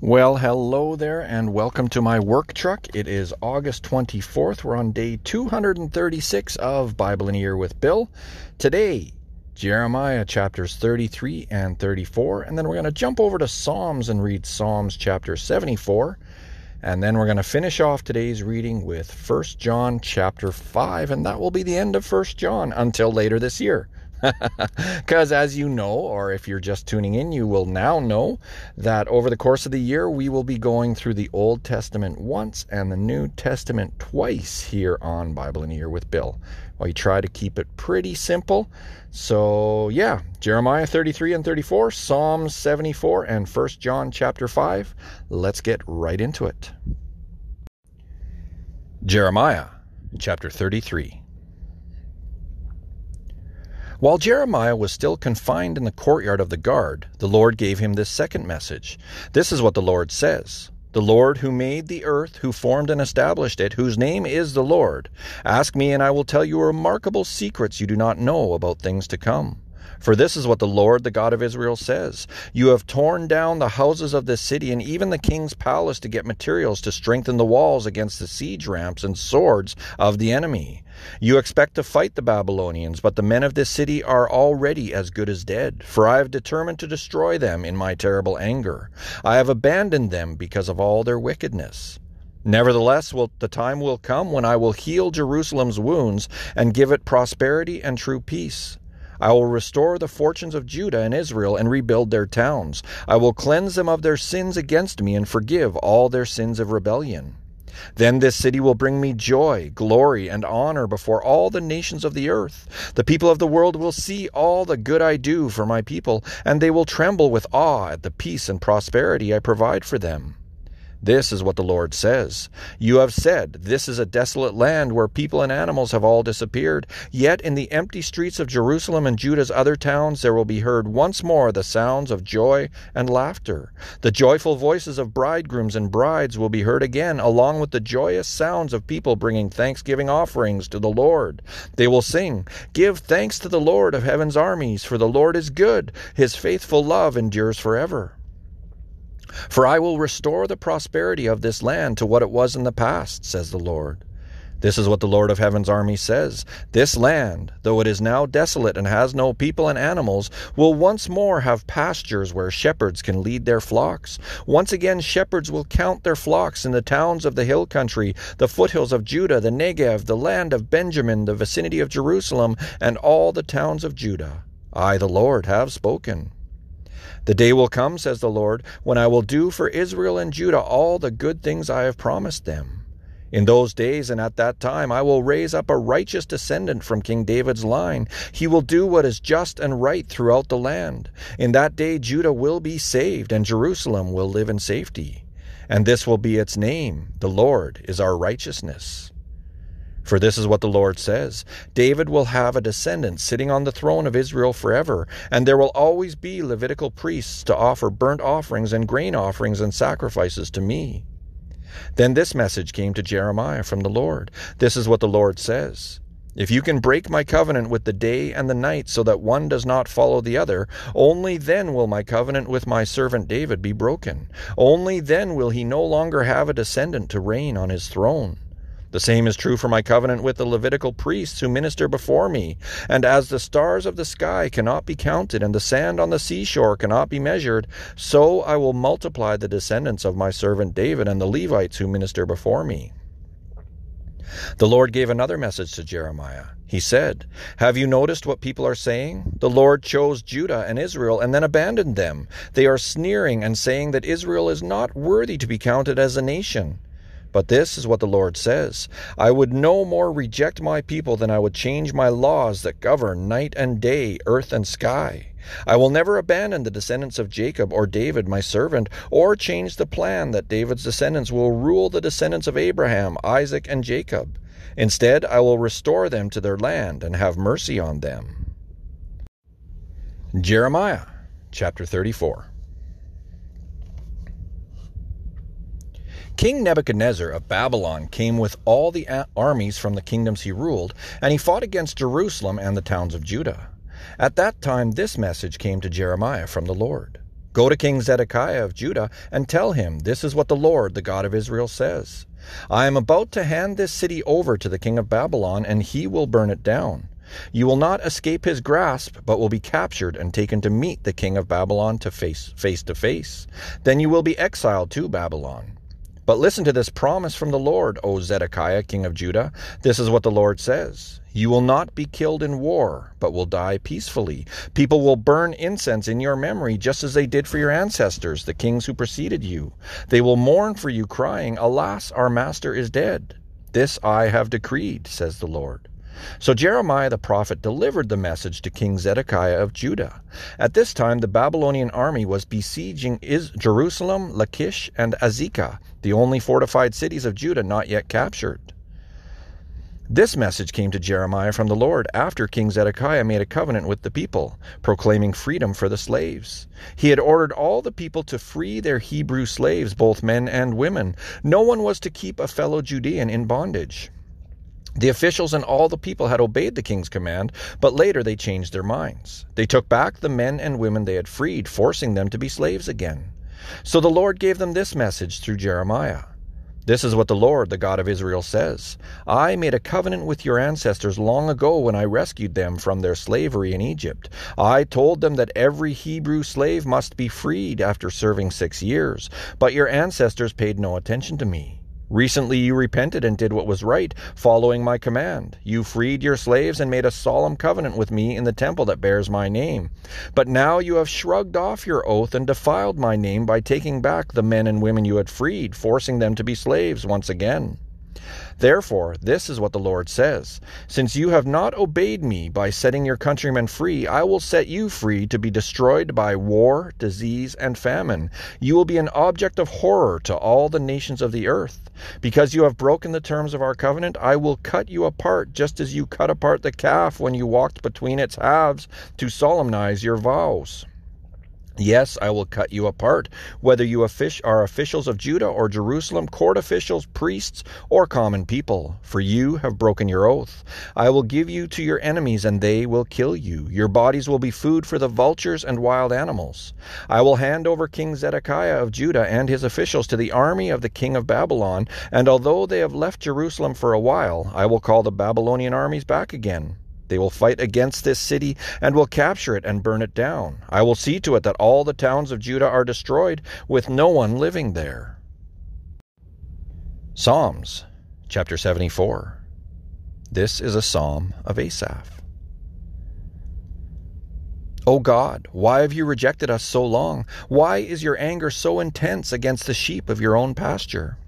Well, hello there, and welcome to my work truck. It is August 24th. We're on day 236 of Bible in a Year with Bill. Today, Jeremiah chapters 33 and 34, and then we're going to jump over to Psalms and read Psalms chapter 74. And then we're going to finish off today's reading with 1 John chapter 5, and that will be the end of 1 John until later this year. Because, as you know, or if you're just tuning in, you will now know that over the course of the year, we will be going through the Old Testament once and the New Testament twice here on Bible in a Year with Bill. We try to keep it pretty simple. So, yeah, Jeremiah 33 and 34, Psalms 74, and 1 John chapter 5. Let's get right into it. Jeremiah chapter 33. While Jeremiah was still confined in the courtyard of the guard, the Lord gave him this second message. This is what the Lord says. The Lord who made the earth, who formed and established it, whose name is the Lord. Ask me, and I will tell you remarkable secrets you do not know about things to come. For this is what the Lord, the God of Israel, says You have torn down the houses of this city and even the king's palace to get materials to strengthen the walls against the siege ramps and swords of the enemy. You expect to fight the Babylonians, but the men of this city are already as good as dead, for I have determined to destroy them in my terrible anger. I have abandoned them because of all their wickedness. Nevertheless, will, the time will come when I will heal Jerusalem's wounds and give it prosperity and true peace. I will restore the fortunes of Judah and Israel and rebuild their towns. I will cleanse them of their sins against me and forgive all their sins of rebellion. Then this city will bring me joy, glory, and honor before all the nations of the earth. The people of the world will see all the good I do for my people, and they will tremble with awe at the peace and prosperity I provide for them. This is what the Lord says. You have said, This is a desolate land where people and animals have all disappeared. Yet in the empty streets of Jerusalem and Judah's other towns there will be heard once more the sounds of joy and laughter. The joyful voices of bridegrooms and brides will be heard again, along with the joyous sounds of people bringing thanksgiving offerings to the Lord. They will sing, Give thanks to the Lord of heaven's armies, for the Lord is good. His faithful love endures forever. For I will restore the prosperity of this land to what it was in the past, says the Lord. This is what the Lord of heaven's army says. This land, though it is now desolate and has no people and animals, will once more have pastures where shepherds can lead their flocks. Once again, shepherds will count their flocks in the towns of the hill country, the foothills of Judah, the Negev, the land of Benjamin, the vicinity of Jerusalem, and all the towns of Judah. I, the Lord, have spoken. The day will come, says the Lord, when I will do for Israel and Judah all the good things I have promised them. In those days and at that time I will raise up a righteous descendant from King David's line. He will do what is just and right throughout the land. In that day Judah will be saved, and Jerusalem will live in safety. And this will be its name The Lord is our righteousness. For this is what the Lord says David will have a descendant sitting on the throne of Israel forever, and there will always be Levitical priests to offer burnt offerings and grain offerings and sacrifices to me. Then this message came to Jeremiah from the Lord. This is what the Lord says. If you can break my covenant with the day and the night so that one does not follow the other, only then will my covenant with my servant David be broken. Only then will he no longer have a descendant to reign on his throne. The same is true for my covenant with the Levitical priests who minister before me. And as the stars of the sky cannot be counted, and the sand on the seashore cannot be measured, so I will multiply the descendants of my servant David and the Levites who minister before me. The Lord gave another message to Jeremiah. He said, Have you noticed what people are saying? The Lord chose Judah and Israel and then abandoned them. They are sneering and saying that Israel is not worthy to be counted as a nation. But this is what the Lord says I would no more reject my people than I would change my laws that govern night and day, earth and sky. I will never abandon the descendants of Jacob or David my servant, or change the plan that David's descendants will rule the descendants of Abraham, Isaac, and Jacob. Instead, I will restore them to their land and have mercy on them. Jeremiah chapter 34. King Nebuchadnezzar of Babylon came with all the armies from the kingdoms he ruled, and he fought against Jerusalem and the towns of Judah. At that time, this message came to Jeremiah from the Lord Go to King Zedekiah of Judah and tell him, This is what the Lord, the God of Israel, says I am about to hand this city over to the king of Babylon, and he will burn it down. You will not escape his grasp, but will be captured and taken to meet the king of Babylon to face face to face. Then you will be exiled to Babylon. But listen to this promise from the Lord, O Zedekiah, king of Judah. This is what the Lord says You will not be killed in war, but will die peacefully. People will burn incense in your memory, just as they did for your ancestors, the kings who preceded you. They will mourn for you, crying, Alas, our master is dead. This I have decreed, says the Lord. So Jeremiah the prophet delivered the message to King Zedekiah of Judah. At this time, the Babylonian army was besieging Jerusalem, Lachish, and Azekah, the only fortified cities of Judah not yet captured. This message came to Jeremiah from the Lord after King Zedekiah made a covenant with the people, proclaiming freedom for the slaves. He had ordered all the people to free their Hebrew slaves, both men and women. No one was to keep a fellow Judean in bondage. The officials and all the people had obeyed the king's command, but later they changed their minds. They took back the men and women they had freed, forcing them to be slaves again. So the Lord gave them this message through Jeremiah. This is what the Lord, the God of Israel, says I made a covenant with your ancestors long ago when I rescued them from their slavery in Egypt. I told them that every Hebrew slave must be freed after serving six years, but your ancestors paid no attention to me. Recently you repented and did what was right, following my command. You freed your slaves and made a solemn covenant with me in the temple that bears my name. But now you have shrugged off your oath and defiled my name by taking back the men and women you had freed, forcing them to be slaves once again. Therefore, this is what the Lord says Since you have not obeyed me by setting your countrymen free, I will set you free to be destroyed by war, disease, and famine. You will be an object of horror to all the nations of the earth. Because you have broken the terms of our covenant, I will cut you apart just as you cut apart the calf when you walked between its halves to solemnize your vows. Yes, I will cut you apart, whether you are officials of Judah or Jerusalem, court officials, priests, or common people, for you have broken your oath. I will give you to your enemies, and they will kill you. Your bodies will be food for the vultures and wild animals. I will hand over King Zedekiah of Judah and his officials to the army of the king of Babylon, and although they have left Jerusalem for a while, I will call the Babylonian armies back again. They will fight against this city and will capture it and burn it down. I will see to it that all the towns of Judah are destroyed, with no one living there. Psalms chapter 74. This is a psalm of Asaph. O God, why have you rejected us so long? Why is your anger so intense against the sheep of your own pasture?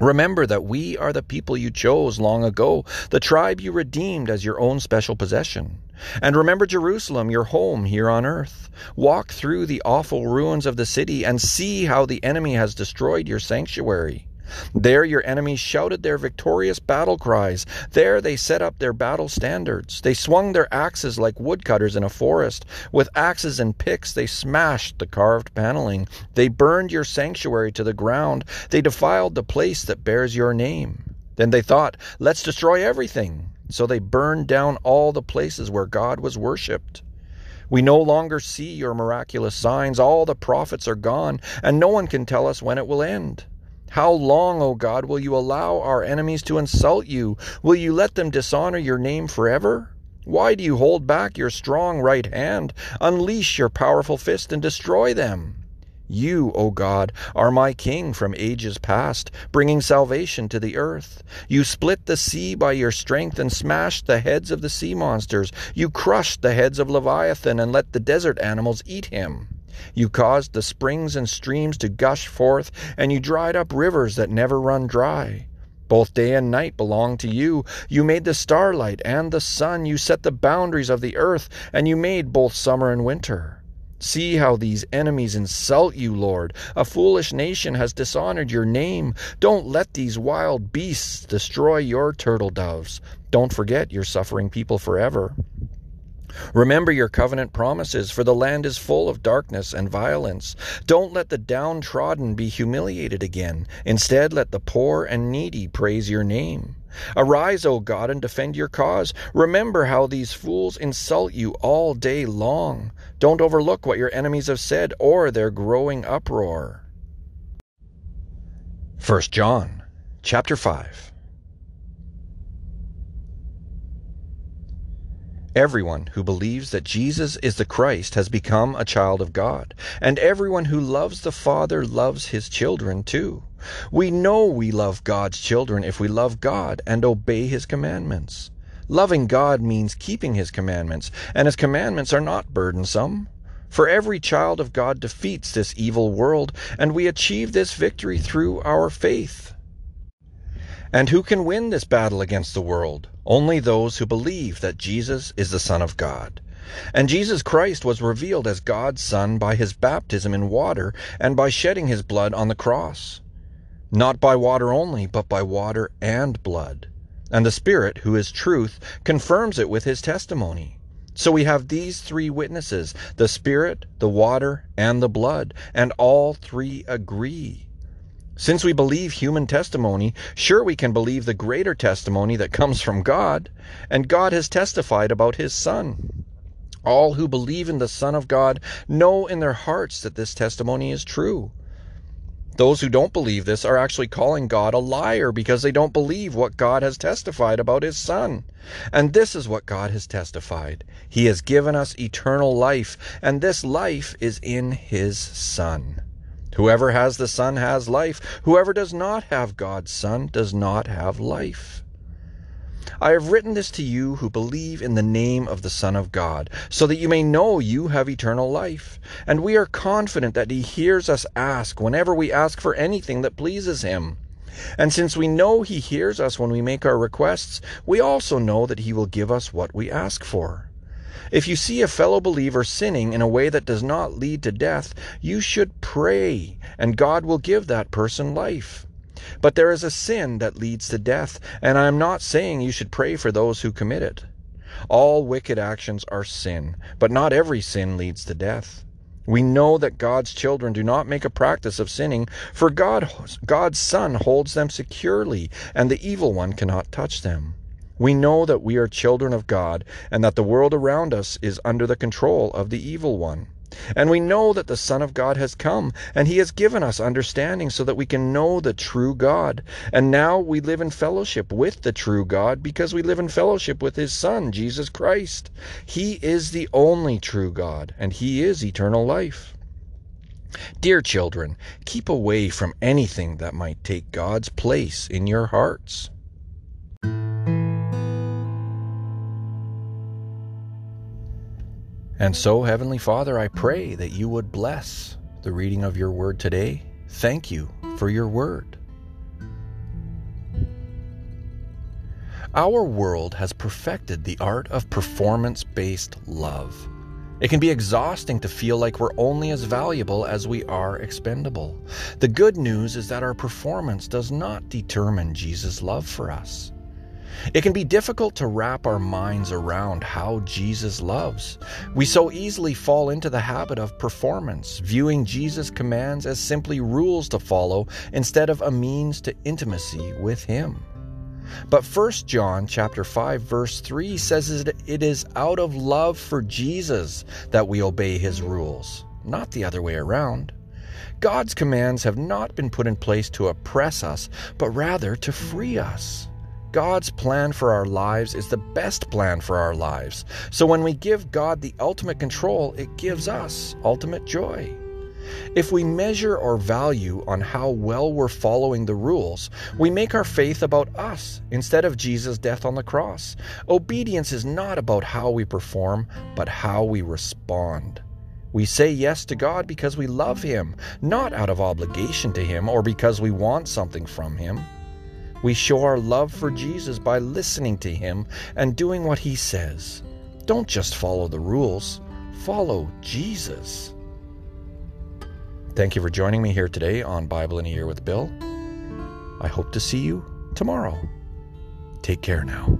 Remember that we are the people you chose long ago, the tribe you redeemed as your own special possession. And remember Jerusalem, your home here on earth. Walk through the awful ruins of the city and see how the enemy has destroyed your sanctuary. There your enemies shouted their victorious battle cries. There they set up their battle standards. They swung their axes like woodcutters in a forest. With axes and picks they smashed the carved paneling. They burned your sanctuary to the ground. They defiled the place that bears your name. Then they thought, let's destroy everything. So they burned down all the places where God was worshipped. We no longer see your miraculous signs. All the prophets are gone, and no one can tell us when it will end. How long, O God, will you allow our enemies to insult you? Will you let them dishonor your name forever? Why do you hold back your strong right hand? Unleash your powerful fist and destroy them. You, O God, are my King from ages past, bringing salvation to the earth. You split the sea by your strength and smashed the heads of the sea monsters. You crushed the heads of Leviathan and let the desert animals eat him. You caused the springs and streams to gush forth, and you dried up rivers that never run dry. Both day and night belong to you. You made the starlight and the sun. You set the boundaries of the earth, and you made both summer and winter. See how these enemies insult you, Lord. A foolish nation has dishonored your name. Don't let these wild beasts destroy your turtle doves. Don't forget your suffering people forever. Remember your covenant promises, for the land is full of darkness and violence. Don't let the downtrodden be humiliated again. Instead, let the poor and needy praise your name. Arise, O God, and defend your cause. Remember how these fools insult you all day long. Don't overlook what your enemies have said or their growing uproar. 1 John chapter 5 Everyone who believes that Jesus is the Christ has become a child of God, and everyone who loves the Father loves his children too. We know we love God's children if we love God and obey his commandments. Loving God means keeping his commandments, and his commandments are not burdensome. For every child of God defeats this evil world, and we achieve this victory through our faith. And who can win this battle against the world? Only those who believe that Jesus is the Son of God. And Jesus Christ was revealed as God's Son by his baptism in water and by shedding his blood on the cross. Not by water only, but by water and blood. And the Spirit, who is truth, confirms it with his testimony. So we have these three witnesses the Spirit, the water, and the blood, and all three agree. Since we believe human testimony, sure we can believe the greater testimony that comes from God, and God has testified about his Son. All who believe in the Son of God know in their hearts that this testimony is true. Those who don't believe this are actually calling God a liar because they don't believe what God has testified about his Son. And this is what God has testified. He has given us eternal life, and this life is in his Son. Whoever has the Son has life. Whoever does not have God's Son does not have life. I have written this to you who believe in the name of the Son of God, so that you may know you have eternal life. And we are confident that He hears us ask whenever we ask for anything that pleases Him. And since we know He hears us when we make our requests, we also know that He will give us what we ask for. If you see a fellow believer sinning in a way that does not lead to death, you should pray, and God will give that person life. But there is a sin that leads to death, and I am not saying you should pray for those who commit it. All wicked actions are sin, but not every sin leads to death. We know that God's children do not make a practice of sinning, for God, God's Son holds them securely, and the evil one cannot touch them. We know that we are children of God and that the world around us is under the control of the evil one. And we know that the Son of God has come, and he has given us understanding so that we can know the true God. And now we live in fellowship with the true God because we live in fellowship with his Son, Jesus Christ. He is the only true God, and he is eternal life. Dear children, keep away from anything that might take God's place in your hearts. And so, Heavenly Father, I pray that you would bless the reading of your word today. Thank you for your word. Our world has perfected the art of performance based love. It can be exhausting to feel like we're only as valuable as we are expendable. The good news is that our performance does not determine Jesus' love for us. It can be difficult to wrap our minds around how Jesus loves. We so easily fall into the habit of performance, viewing Jesus' commands as simply rules to follow instead of a means to intimacy with him. But 1 John chapter 5 verse 3 says that it is out of love for Jesus that we obey his rules, not the other way around. God's commands have not been put in place to oppress us, but rather to free us. God's plan for our lives is the best plan for our lives. So when we give God the ultimate control, it gives us ultimate joy. If we measure our value on how well we're following the rules, we make our faith about us instead of Jesus' death on the cross. Obedience is not about how we perform, but how we respond. We say yes to God because we love Him, not out of obligation to Him or because we want something from Him. We show our love for Jesus by listening to Him and doing what He says. Don't just follow the rules, follow Jesus. Thank you for joining me here today on Bible in a Year with Bill. I hope to see you tomorrow. Take care now.